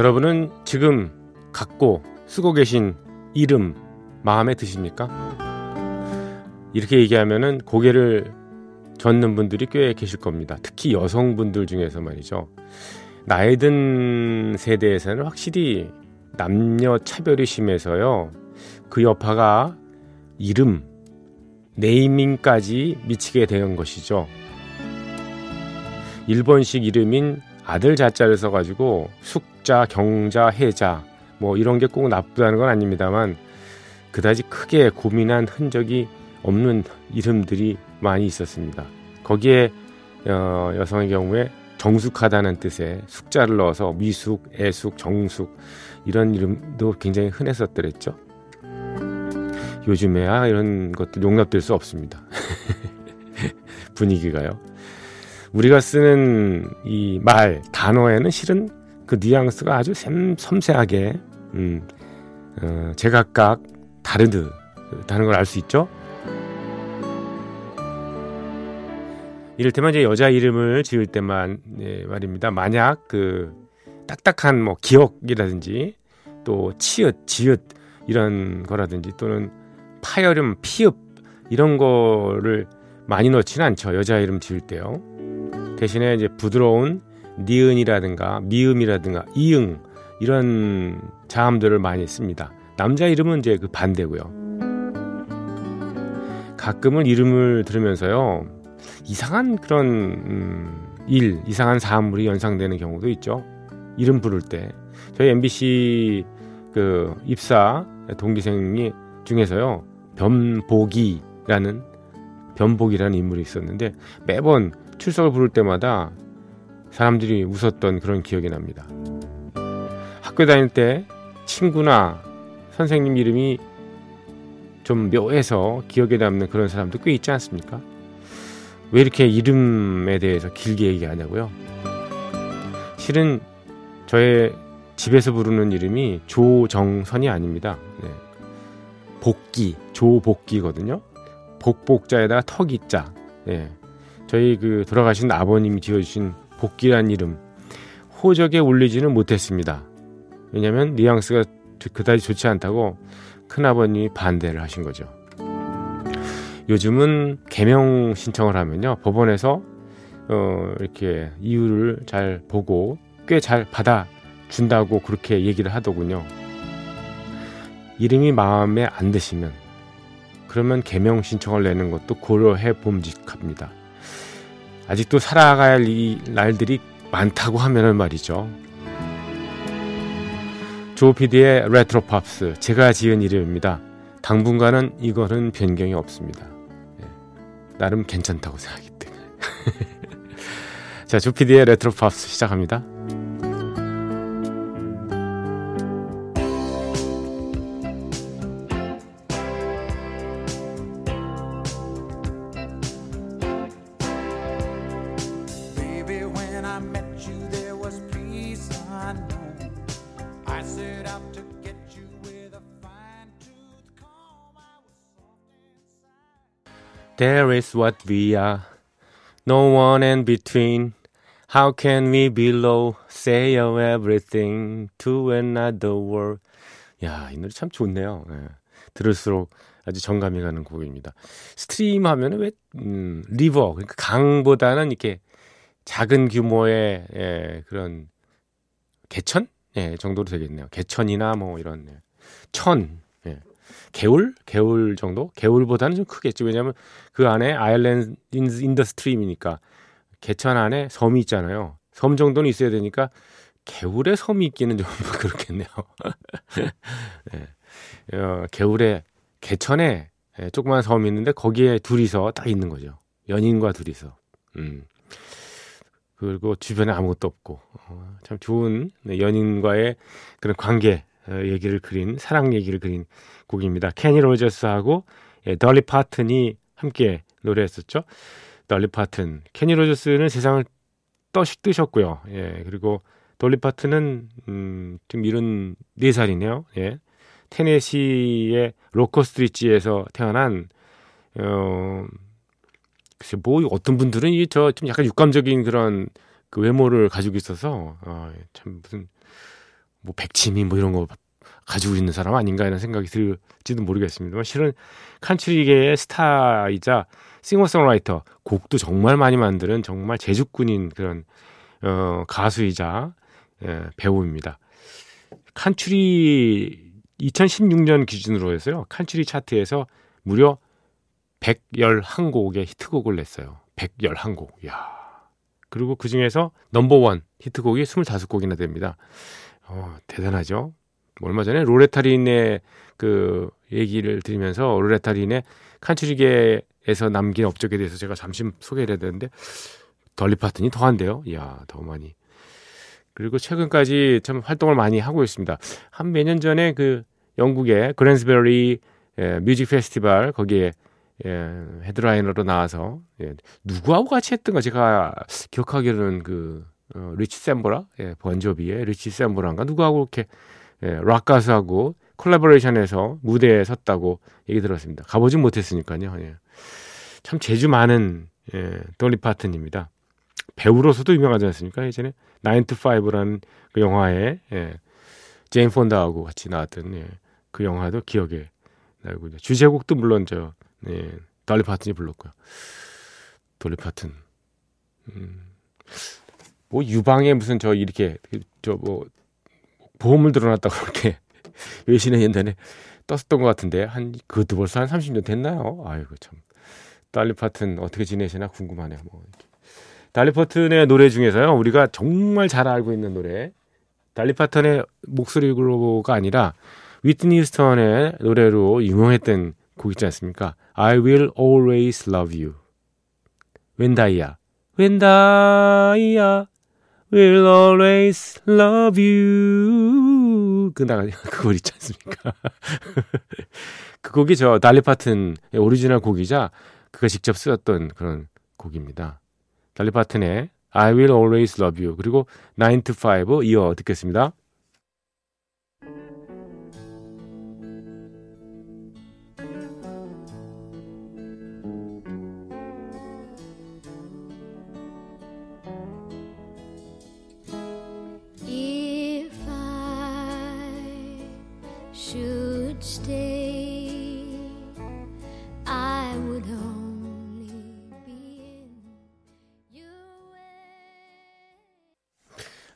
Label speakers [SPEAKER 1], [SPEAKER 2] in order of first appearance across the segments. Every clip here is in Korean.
[SPEAKER 1] 여러분은 지금 갖고 쓰고 계신 이름 마음에 드십니까? 이렇게 얘기하면은 고개를 젓는 분들이 꽤 계실 겁니다. 특히 여성분들 중에서 말이죠. 나이 든 세대에서는 확실히 남녀 차별이 심해서요. 그 여파가 이름, 네이밍까지 미치게 되는 것이죠. 일본식 이름인 아들 자자를 써가지고 숙자, 경자, 해자 뭐 이런 게 꼭 나쁘다는 건 아닙니다만 그다지 크게 고민한 흔적이 없는 이름들이 많이 있었습니다. 거기에 어, 여성의 경우에 정숙하다는 뜻의 숙자를 넣어서 미숙, 애숙, 정숙 이런 이름도 굉장히 흔했었더랬죠. 요즘에야 이런 것들 용납될 수 없습니다. 분위기가요. 우리가 쓰는 이 말, 단어에는 실은 그 뉘앙스가 아주 샘, 섬세하게, 음, 어, 제각각 다르다는 걸알 수 있죠. 이를테면 이제 여자 이름을 지을 때만 네, 말입니다. 만약 그 딱딱한 뭐 기억이라든지 또 치읓, 지읒 이런 거라든지 또는 파열음, 피읍 이런 거를 많이 넣지는 않죠. 여자 이름 지을 때요. 대신에 이제 부드러운 니은이라든가 미음이라든가 이응 이런 자음들을 많이 씁니다. 남자 이름은 이제 그 반대고요. 가끔은 이름을 들으면서요. 이상한 그런 음, 일, 이상한 사물이 연상되는 경우도 있죠. 이름 부를 때 저희 MBC 그 입사 동기생이 중에서요 변복이라는 변복이라는 인물이 있었는데 매번 출석을 부를 때마다 사람들이 웃었던 그런 기억이 납니다. 학교 다닐 때 친구나 선생님 이름이 좀 묘해서 기억에 남는 그런 사람도 꽤 있지 않습니까? 왜 이렇게 이름에 대해서 길게 얘기하냐고요? 실은 저의 집에서 부르는 이름이 조정선이 아닙니다. 네. 복기, 조복기거든요. 복복자에다가 턱이 자. 네. 저희 그 돌아가신 아버님이 지어주신 복기란 이름 호적에 올리지는 못했습니다. 왜냐하면 뉘앙스가 그다지 좋지 않다고 큰아버님이 반대를 하신 거죠. 요즘은 개명 신청을 하면요 법원에서 어, 이렇게 이유를 잘 보고 꽤 잘 받아 준다고 그렇게 얘기를 하더군요. 이름이 마음에 안 드시면 그러면 개명 신청을 내는 것도 고려해 봄직합니다. 아직도 할이 날들이 많다고 하면은 말이죠. 조피디의 레트로 팝스 제가 지은 이름입니다. 당분간은 이거는 변경이 없습니다. 네. 나름 괜찮다고 생각하기 때문에. 자, 조피디의 레트로 팝스 시작합니다. There is what we are, no one in between. How can we below say everything to another world? 야, 이 노래 참 좋네요. 네. 들을수록 아주 정감이 가는 곡입니다. 스트림 하면은 왜, 음, 리버, 그러니까 강보다는 이렇게 작은 규모의, 예, 그런, 개천? 예, 정도로 되겠네요. 개천이나 뭐 이런, 예. 천, 개울? 개울 정도? 개울보다는 좀 크겠죠. 왜냐하면 그 안에 아일랜드 인더 스트림이니까 개천 안에 섬이 있잖아요. 섬 정도는 있어야 되니까 개울에 섬이 있기는 좀 그렇겠네요. 네. 어, 겨울에 개천에 예, 조그만 섬이 있는데 거기에 둘이서 딱 있는 거죠. 연인과 둘이서. 음. 그리고 주변에 아무것도 없고 어, 참 좋은 네, 연인과의 그런 관계 어, 얘기를 그린 사랑 얘기를 그린 곡입니다. 케니 로저스하고 예, 덜리 파튼이 함께 노래했었죠. 덜리 파튼, 케니 로저스는 세상을 떠시 뜨셨고요. 예, 그리고 돌리 파튼은 음, 좀 이른 네 살이네요. 예. 테네시의 로커 스트리지에서 태어난 어 글쎄 뭐 어떤 분들은 이 저 좀 약간 육감적인 그런 그 외모를 가지고 있어서 어, 참 무슨 뭐 백치미 뭐 이런 거 가지고 있는 사람 아닌가 이런 생각이 들지도 모르겠습니다만 실은 칸츄리계의 스타이자 싱어송라이터 곡도 정말 많이 만드는 정말 재주꾼인 그런 어, 가수이자 예, 배우입니다. 칸츄리 2016년 기준으로 해서요. 칸츄리 차트에서 무려 111곡의 히트곡을 냈어요. 111곡. 야. 그리고 그 중에서 넘버원 히트곡이 25곡이나 됩니다. 어, 대단하죠. 얼마 전에 로레타린의 그 얘기를 들으면서 로레타린의 칸츄리계에서 남긴 업적에 대해서 제가 잠시 소개를 해야 되는데 덜리 파튼이 더한데요. 이야, 더 많이. 그리고 최근까지 참 활동을 많이 하고 있습니다. 한 몇 년 전에 그 영국의 그랜스베리 예, 뮤직 페스티벌 거기에 예, 헤드라이너로 나와서 예, 누구하고 같이 했던가 제가 기억하기로는 그 어, 리치 샘보라 예, 번조비의 리치 샘보라인가 누구하고 이렇게 예, 락 가수하고 콜라보레이션해서 무대에 섰다고 얘기 들었습니다. 가보진 못했으니까요. 예. 참 재주 많은 예, 돌리 파튼입니다. 배우로서도 유명하지 않습니까? 예전에 9 to 5라는 그 영화에 예, 제인 폰다하고 같이 나왔던 예, 그 영화도 기억에 나고 주제곡도 물론 저 예, 돌리 파튼이 불렀고요. 돌리 파튼. 음, 뭐 유방에 무슨 저 이렇게 저 뭐 보험을 들어놨다고 그렇게 외신에 옛날에 떴었던 것 같은데 한 그것도 벌써 한 30년 됐나요? 아이고 참. 달리 파튼 어떻게 지내시나 궁금하네요. 뭐 이렇게. 달리 파튼의 노래 중에서요 우리가 정말 잘 알고 있는 노래 달리 파튼의 목소리로가 아니라 위트니 휴스턴의 노래로 유명했던 곡 있지 않습니까? I will always love you. 웬다이야. 웬다이야. will always love you. 그 나가 그걸 있지 않습니까? 그 곡이 저 달리 파튼의 오리지널 곡이자 그가 직접 쓰였던 그런 곡입니다. 달리 파튼의 I will always love you 그리고 9 to 5 이어 듣겠습니다.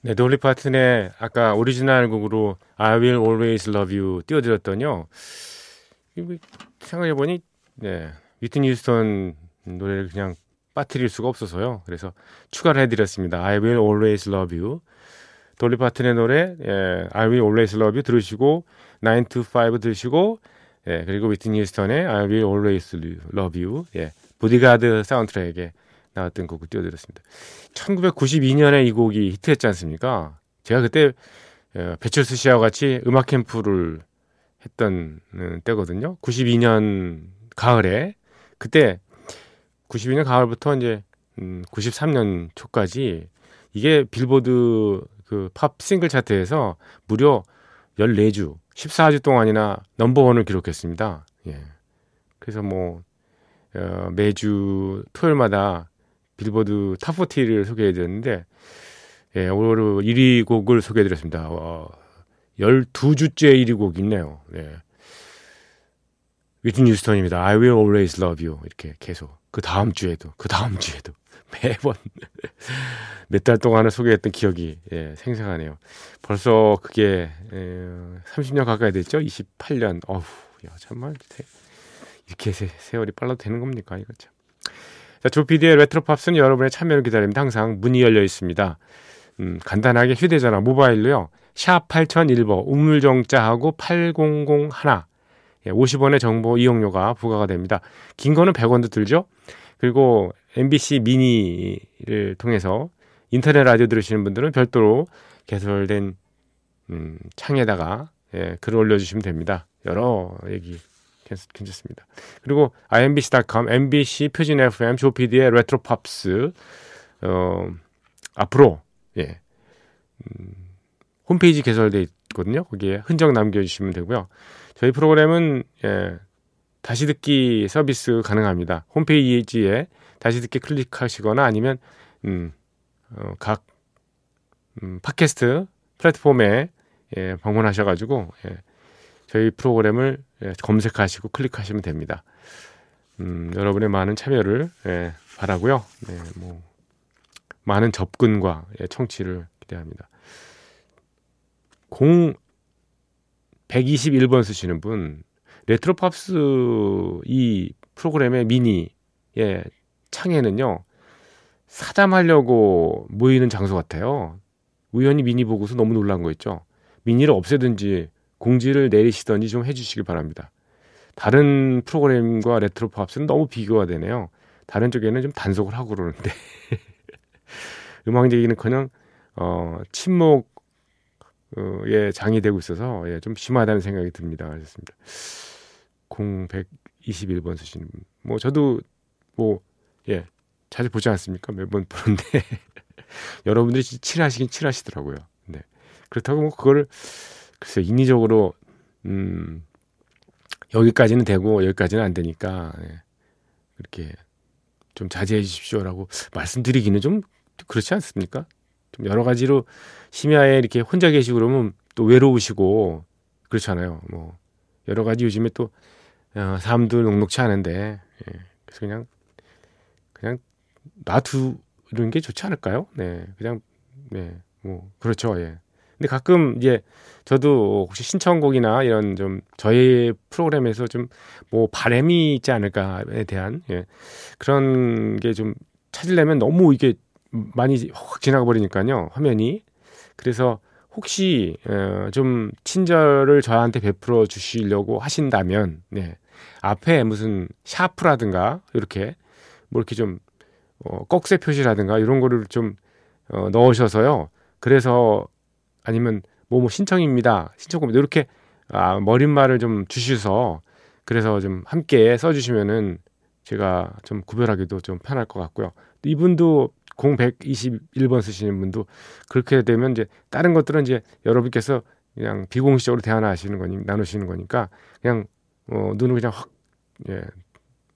[SPEAKER 1] 네, 돌리 파튼의 아까 오리지널 곡으로 I Will Always Love You 띄워드렸더니요. 생각해보니, 네, 위트니 휴스턴 노래를 그냥 빠뜨릴 수가 없어서요. 그래서 추가를 해드렸습니다. I Will Always Love You. 돌리 파튼의 노래, 예, I Will Always Love You 들으시고, 9 to 5 들으시고, 예, 그리고 위트니 휴스턴의 I Will Always Love You, 예, 보디가드 사운드트랙에 나왔던 곡을 띄워드렸습니다. 1992년에 이 곡이 히트했지 않습니까? 제가 그때 어, 배철수 씨와 같이 음악 캠프를 했던 음, 때거든요. 92년 가을에 그때 92년 가을부터 이제 음, 93년 초까지 이게 빌보드 그 팝 싱글 차트에서 무려 14주, 14주 동안이나 넘버원을 기록했습니다. 예. 그래서 뭐 어, 매주 토요일마다 빌보드 탑40를 소개해드렸는데 예, 오늘 1위 곡을 소개해드렸습니다. 어, 12주째 1위 곡이 있네요. 예. 위튼 뉴스턴입니다. I will always love you. 이렇게 계속. 그 다음 주에도, 그 다음 주에도. 매번 몇 달 동안을 소개했던 기억이 예, 생생하네요. 벌써 그게 예, 30년 가까이 됐죠? 28년. 어후, 야, 정말 세, 이렇게 세, 세월이 빨라도 되는 겁니까? 이거 참. 자, 조피디의 레트로 팝스는 여러분의 참여를 기다립니다. 항상 문이 열려 있습니다. 음, 간단하게 휴대전화, 모바일로요. 샵 8001번 우물정자하고 8001 예, 50원의 정보 이용료가 부과가 됩니다. 긴 거는 100원도 들죠. 그리고 MBC 미니를 통해서 인터넷 라디오 들으시는 분들은 별도로 개설된 음, 창에다가 예, 글을 올려주시면 됩니다. 여러 얘기 괜찮습니다. 그리고 imbc.com, MBC 표준 FM, 조피디의 레트로 팝스 어, 앞으로 예, 음, 홈페이지 개설돼 있거든요. 거기에 흔적 남겨주시면 되고요. 저희 프로그램은 예, 다시 듣기 서비스 가능합니다. 홈페이지에 다시 듣기 클릭하시거나 아니면 음, 어, 각 음, 팟캐스트 플랫폼에 예, 방문하셔가지고 예, 저희 프로그램을 예, 검색하시고 클릭하시면 됩니다. 음, 여러분의 많은 참여를 예, 바라고요. 네, 뭐 많은 접근과 예, 청취를 기대합니다. 0 121번 쓰시는 분 레트로 팝스 이 프로그램의 미니 예, 창에는요. 사담하려고 모이는 장소 같아요. 우연히 미니 보고서 너무 놀란 거 있죠. 미니를 없애든지 공지를 내리시던지 좀 해주시길 바랍니다. 다른 프로그램과 레트로 팝스는 너무 비교가 되네요. 다른 쪽에는 좀 단속을 하고 그러는데 음악 얘기는커녕 어, 침묵 에 장이 되고 있어서 예, 좀 심하다는 생각이 듭니다. 그렇습니다. 0121번 쓰시는 분. 뭐 저도 뭐 예, 자주 보지 않습니까? 매번 보는데 여러분들이 칠하시긴 칠하시더라고요. 네. 그렇다고 뭐 그거를 글쎄 인위적으로 음 여기까지는 되고 여기까지는 안 되니까 예, 그렇게 좀 자제해 주십시오라고 말씀드리기는 좀 그렇지 않습니까? 좀 여러 가지로 심야에 이렇게 혼자 계시고 그러면 또 외로우시고 그렇잖아요. 뭐 여러 가지 요즘에 또 어, 사람도 녹록치 않은데 예. 그래서 그냥 그냥 놔두는 게 좋지 않을까요? 네, 그냥 네, 뭐 그렇죠. 예. 근데 가끔 이제 저도 혹시 신청곡이나 이런 좀 저희 프로그램에서 좀 뭐 바램이 있지 않을까에 대한 예. 그런 게 좀 찾으려면 너무 이게 많이 확 지나가 버리니까요 화면이 그래서 혹시 어, 좀 친절을 저한테 베풀어 주시려고 하신다면 네. 앞에 무슨 샤프라든가 이렇게 뭐 이렇게 좀 어, 꺽쇠 표시라든가 이런 거를 좀 어, 넣으셔서요. 그래서 아니면 뭐뭐 뭐 신청입니다. 신청입니다. 이렇게 아, 머릿말을 좀 주셔서 그래서 좀 함께 써주시면은 제가 좀 구별하기도 좀 편할 것 같고요. 이분도 0121번 쓰시는 분도 그렇게 되면 이제 다른 것들은 이제 여러분께서 그냥 비공식적으로 대화하시는 거니 나누시는 거니까 그냥 어 눈을 그냥 확 예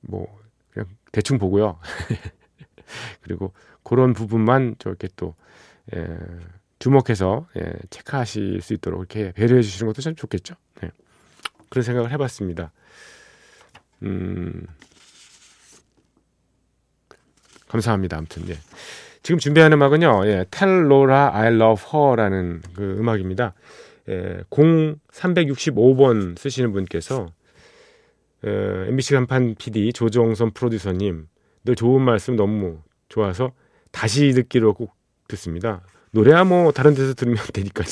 [SPEAKER 1] 뭐 그냥 대충 보고요. 그리고 그런 부분만 저렇게 또 예, 주목해서 예, 체크하실 수 있도록 이렇게 배려해 주시는 것도 참 좋겠죠. 네. 그런 생각을 해봤습니다. 음, 감사합니다. 아무튼 예. 지금 준비하는 음악은요. 예, Tell Laura I Love Her라는 그 음악입니다. 예, 0365번 쓰시는 분께서 에, MBC 간판 PD 조정선 프로듀서님 늘 좋은 말씀 너무 좋아서 다시 듣기로 꼭 듣습니다. 노래야 뭐 다른 데서 들으면 되니까요.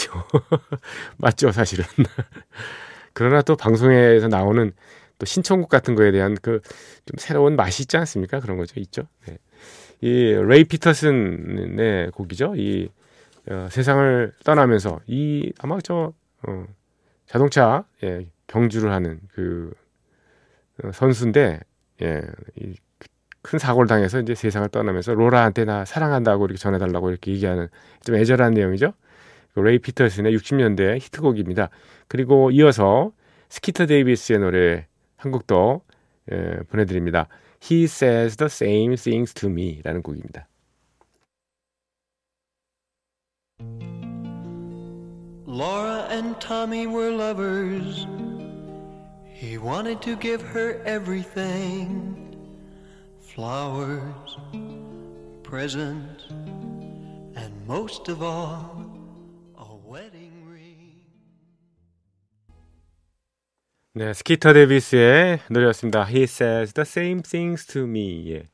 [SPEAKER 1] 맞죠, 사실은. 그러나 또 방송에서 나오는 또 신청곡 같은 거에 대한 그 좀 새로운 맛이 있지 않습니까? 그런 거죠, 있죠. 네. 이 레이 피터슨의 곡이죠. 이 어, 세상을 떠나면서 이 아마 저 어, 자동차 예, 경주를 하는 그 어, 선수인데 예, 이, 큰 사고를 당해서 이제 세상을 떠나면서 로라한테 나 사랑한다고 이렇게 전해달라고 이렇게 얘기하는 좀 애절한 내용이죠. 그 레이 피터슨의 60년대 히트곡입니다. 그리고 이어서 스키터 데이비스의 노래 한 곡도 예, 보내드립니다. He says the same things to me라는 곡입니다. Laura and Tommy were lovers. He wanted to give her everything flowers, presents, and most of all, a wedding ring. 네, 스키터 데비스의 노래였습니다. He says the same things to me. 예.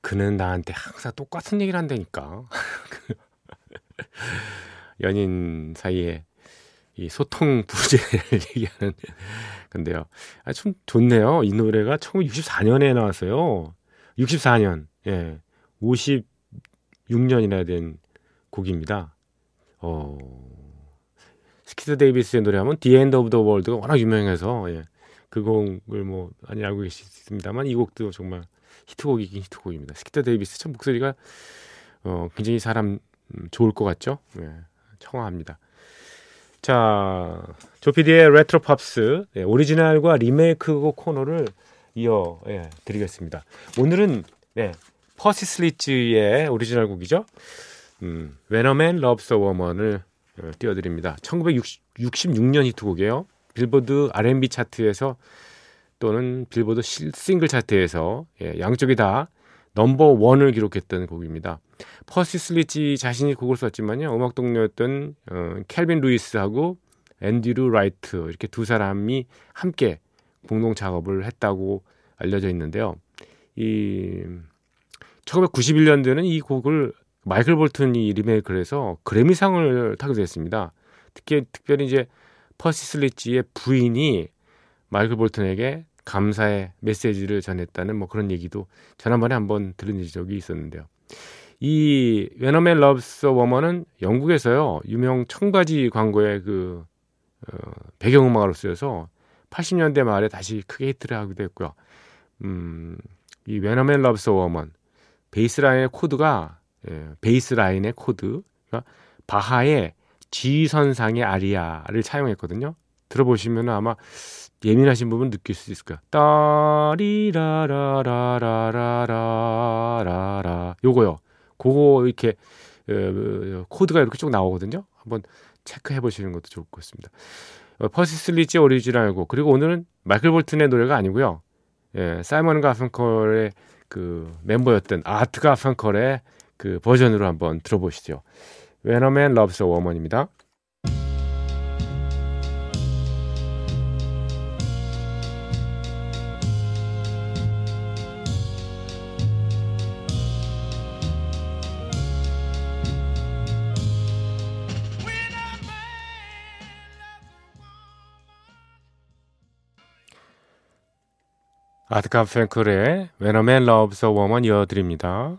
[SPEAKER 1] 그는 나한테 항상 똑같은 얘기를 한다니까. 연인 사이에 이 소통 부재를 얘기하는 건데요. 아, 참 좋네요. 이 노래가 1964년에 나왔어요. 64년. 예. 56년이나 된 곡입니다. 어. 스키터 데이비스의 노래하면 The End of the World가 워낙 유명해서 예. 그 곡을 뭐 많이 알고 계십니다만 이 곡도 정말 히트곡이긴 히트곡입니다. 스키터 데이비스 참 목소리가 어, 굉장히 사람 음, 좋을 것 같죠? 예. 청아합니다. 자, 조피디의 레트로 팝스 예, 오리지널과 리메이크 곡 코너를 이어 예, 드리겠습니다. 오늘은 네, 퍼시 슬레지의 오리지널 곡이죠. 음, When a Man Loves a Woman을 어, 띄워드립니다. 1966년 히트곡이에요. 빌보드 R&B 차트에서 또는 빌보드 싱글 차트에서 예, 양쪽이 다 넘버 원을 기록했던 곡입니다. 퍼시 슬레지 자신이 곡을 썼지만요. 음악 동료였던 어, 켈빈 루이스하고 앤드루 라이트 이렇게 두 사람이 함께 공동 작업을 했다고 알려져 있는데요. 이 1991년도에는 이 곡을 마이클 볼튼이 리메이크를 해서 그래미상을 타게 됐습니다. 특히 특별히 이제 퍼시 슬레지의 부인이 마이클 볼튼에게 감사의 메시지를 전했다는 뭐 그런 얘기도 지난번에 한번 들은 적이 있었는데요. 이 웨너맨 러브스 워먼은 영국에서요 유명 청바지 광고의 그 어, 배경음악으로 쓰여서 80년대 말에 다시 크게 히트를 하기도 했고요. 음, 이 When a Man Loves a Woman 베이스 라인의 코드가 예, 베이스 라인의 코드 그러니까 바하의 G 선상의 아리아를 차용했거든요. 들어보시면 아마 예민하신 부분 느낄 수 있을 거야. 따리라라라라라라라 요거요. 그거 이렇게 어, 코드가 이렇게 쭉 나오거든요. 한번 체크해 보시는 것도 좋을 것 같습니다. 어, 퍼시 슬레지 오리지널곡 그리고 오늘은 마이클 볼튼의 노래가 아니고요. 예, 사이먼 가펑컬의 그 멤버였던 아트 가펑컬의 그 버전으로 한번 들어보시죠. When a Man Loves a Woman입니다. 아트카 팬클의 When a Man Loves a Woman 이어드립니다.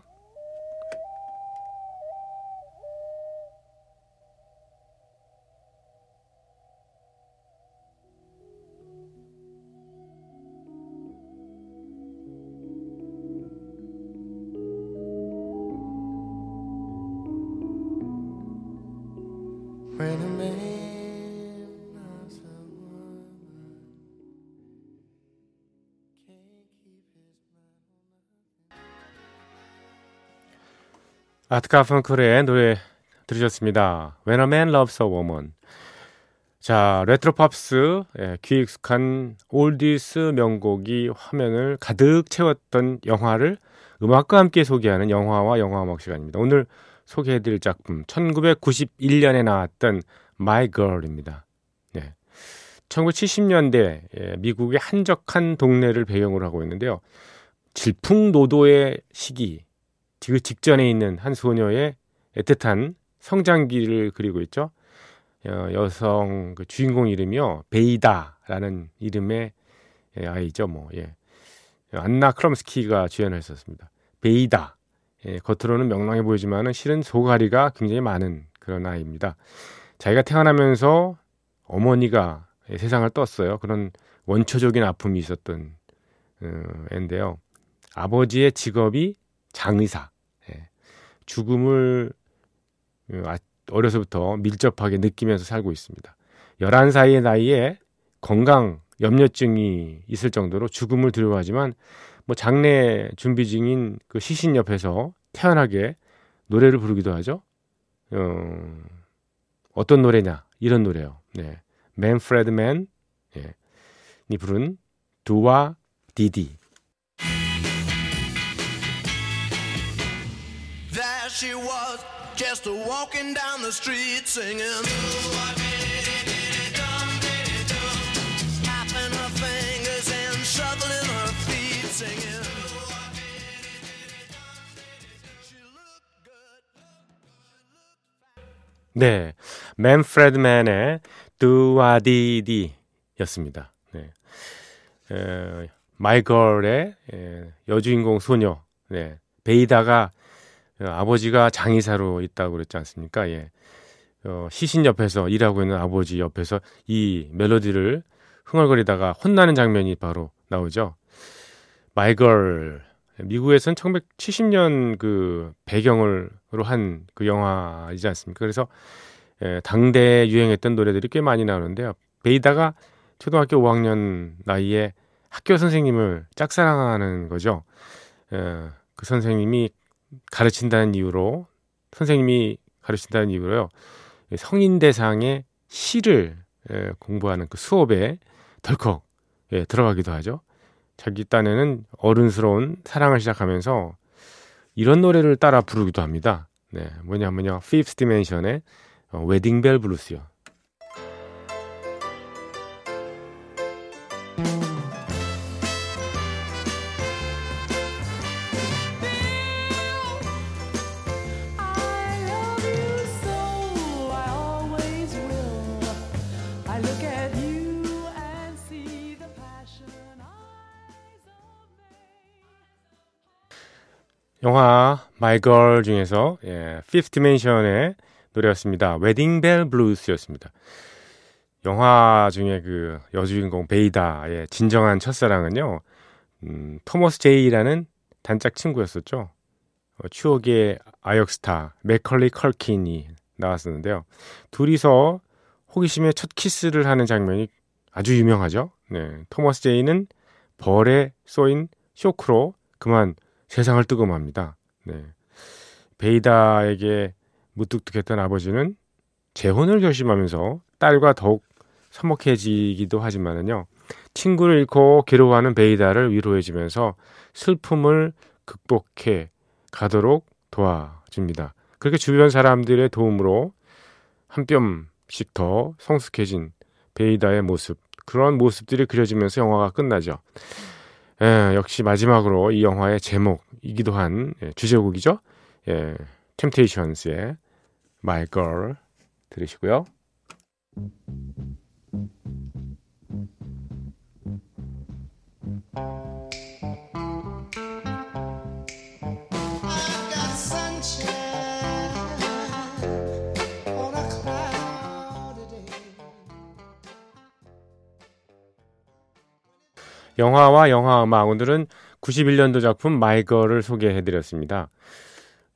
[SPEAKER 1] 아트 가펑클의 노래 들으셨습니다. When a Man Loves a Woman. 자, 레트로 팝스, 예, 귀 익숙한 oldies 명곡이 화면을 가득 채웠던 영화를 음악과 함께 소개하는 영화와 영화 음악 시간입니다. 오늘 소개해드릴 작품, 1991년에 나왔던 My Girl입니다. 네. 1970년대 예, 미국의 한적한 동네를 배경으로 하고 있는데요. 질풍노도의 시기, 그 직전에 있는 한 소녀의 애틋한 성장기를 그리고 있죠. 어, 여성 그 주인공 이름이요 베이다라는 이름의 예, 아이죠. 뭐 예. 안나 크럼스키가 주연을 했었습니다. 베이다. 예, 겉으로는 명랑해 보이지만은 실은 소가리가 굉장히 많은 그런 아이입니다. 자기가 태어나면서 어머니가 세상을 떴어요. 그런 원초적인 아픔이 있었던 어, 애인데요. 아버지의 직업이 장의사. 예. 죽음을 어, 아, 어려서부터 밀접하게 느끼면서 살고 있습니다. 11살의 나이에 건강 염려증이 있을 정도로 죽음을 두려워하지만 뭐 장례 준비 중인 그 시신 옆에서 태연하게 노래를 부르기도 하죠. 어, 어떤 노래냐 이런 노래요. 네, 맨프레드 맨이 예, 부른 두와 디디 just walking down the street singing. Tapping her fingers and shuffling her feet singing. 네, 맨프레드 맨의 뚜와디디였습니다. 네. 에, 마이걸의 에, 여주인공 소녀, 네. 베이다가 어, 아버지가 장의사로 있다고 그랬지 않습니까? 예. 어, 시신 옆에서 일하고 있는 아버지 옆에서 이 멜로디를 흥얼거리다가 혼나는 장면이 바로 나오죠. 마이걸 미국에서는 1970년 그 배경으로 한 그 영화이지 않습니까? 그래서 예, 당대에 유행했던 노래들이 꽤 많이 나오는데요. 베이다가 초등학교 5학년 나이에 학교 선생님을 짝사랑하는 거죠. 예, 그 선생님이 가르친다는 이유로 선생님이 가르친다는 이유로요. 성인 대상의 시를 예, 공부하는 그 수업에 덜컥 예, 들어가기도 하죠. 자기 딴에는 어른스러운 사랑을 시작하면서 이런 노래를 따라 부르기도 합니다. 네, 뭐냐면요. Fifth Dimension의 어, 웨딩벨 블루스요. 영화 My Girl 중에서 예, Fifth Dimension의 노래였습니다. Wedding Bell Blues였습니다. 영화 중에 그 여주인공 베이다의 진정한 첫사랑은요. 음, 토머스 제이라는 단짝 친구였었죠. 어, 추억의 아역스타 맥컬리 컬킨이 나왔었는데요. 둘이서 호기심에 첫 키스를 하는 장면이 아주 유명하죠. 네, 토머스 제이는 벌에 쏘인 쇼크로 그만 세상을 뜨거합니다. 네. 베이다에게 무뚝뚝했던 아버지는 재혼을 결심하면서 딸과 더욱 서먹해지기도 하지만은요. 친구를 잃고 괴로워하는 베이다를 위로해주면서 슬픔을 극복해 가도록 도와줍니다. 그렇게 주변 사람들의 도움으로 한 뼘씩 더 성숙해진 베이다의 모습 그런 모습들이 그려지면서 영화가 끝나죠. 예, 역시 마지막으로 이 영화의 제목이기도 한 예, 주제곡이죠. 예, 템테이션스의 My Girl 들으시고요. 영화와 영화 음악 오늘은 91년도 작품 My Girl을 소개해드렸습니다.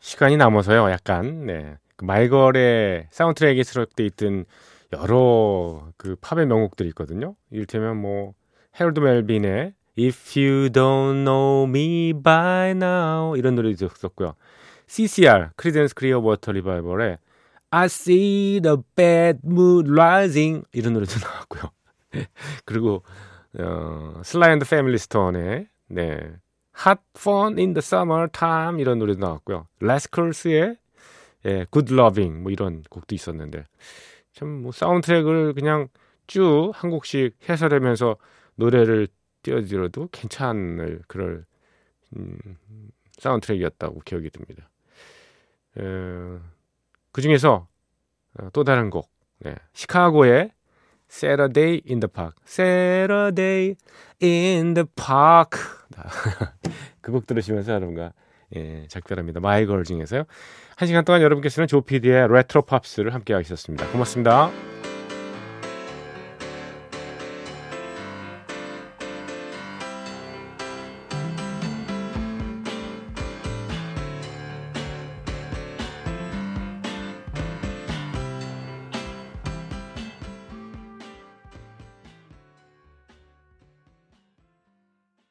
[SPEAKER 1] 시간이 남아서요, 약간 네. 그 My Girl의 사운드트랙에 수록돼 있던 여러 그 팝의 명곡들이 있거든요. 이를테면 뭐 헤럴드 멜빈의 If You Don't Know Me By Now 이런 노래도 있었고요. CCR 크리덴스 클리어워터 리바이벌의 I See the Bad Moon Rising 이런 노래도 나왔고요. 그리고 어, 슬라이 앤드 패밀리 스톤의 네. Hot Fun in the Summertime 이런 노래도 나왔고요. 라스컬스의 예, Good Loving 뭐 이런 곡도 있었는데 참 뭐 사운드트랙을 그냥 쭉 한 곡씩 해설하면서 노래를 띄워드려도 괜찮을 그럴 음, 사운드트랙이었다고 기억이 듭니다. 에, 그 중에서 어, 또 다른 곡 네, 시카고의 Saturday in the Park. Saturday in the Park. 그 곡 들으시면서 여러분과 예, 작별합니다. 마이걸 중에서요. 한 시간 동안 여러분께서는 조피디의 레트로 팝스를 함께 하셨습니다. 고맙습니다.